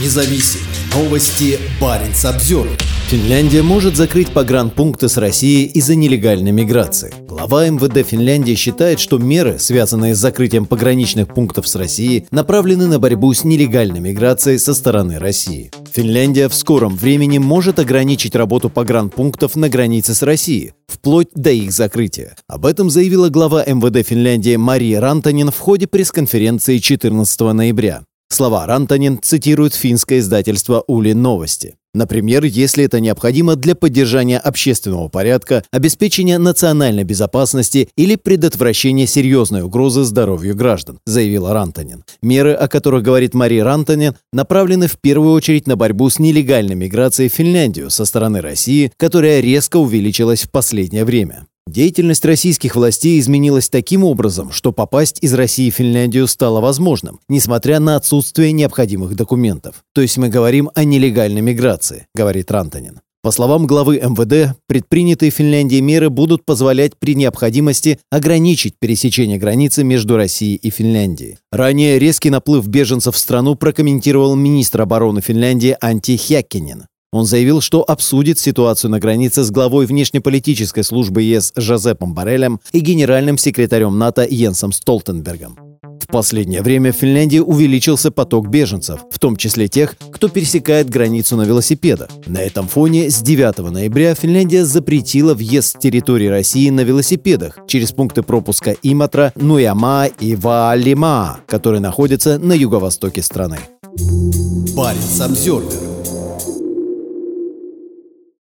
независим. Новости Баренц обзор. Финляндия может закрыть погранпункты с Россией из-за нелегальной миграции. Глава МВД Финляндии считает, что меры, связанные с закрытием пограничных пунктов с Россией, направлены на борьбу с нелегальной миграцией со стороны России. Финляндия в скором времени может ограничить работу погранпунктов на границе с Россией, вплоть до их закрытия. Об этом заявила глава МВД Финляндии Мария Рантанин в ходе пресс-конференции 14 ноября. Слова Рантанин цитирует финское издательство «Ули Новости». Например, если это необходимо для поддержания общественного порядка, обеспечения национальной безопасности или предотвращения серьезной угрозы здоровью граждан, заявила Рантанин. Меры, о которых говорит Мария Рантанин, направлены в первую очередь на борьбу с нелегальной миграцией в Финляндию со стороны России, которая резко увеличилась в последнее время. Деятельность российских властей изменилась таким образом, что попасть из России в Финляндию стало возможным, несмотря на отсутствие необходимых документов. То есть мы говорим о нелегальной миграции, говорит Рантанин. По словам главы МВД, предпринятые в Финляндии меры будут позволять при необходимости ограничить пересечение границы между Россией и Финляндией. Ранее резкий наплыв беженцев в страну прокомментировал министр обороны Финляндии Анти Хяккинен. Он заявил, что обсудит ситуацию на границе с главой внешнеполитической службы ЕС Жозепом Барелем и генеральным секретарем НАТО Йенсом Столтенбергом. В последнее время в Финляндии увеличился поток беженцев, в том числе тех, кто пересекает границу на велосипедах. На этом фоне с 9 ноября Финляндия запретила въезд с территории России на велосипедах через пункты пропуска Иматра, Нуяма и Ваалима, которые находятся на юго-востоке страны. Баренц обзервер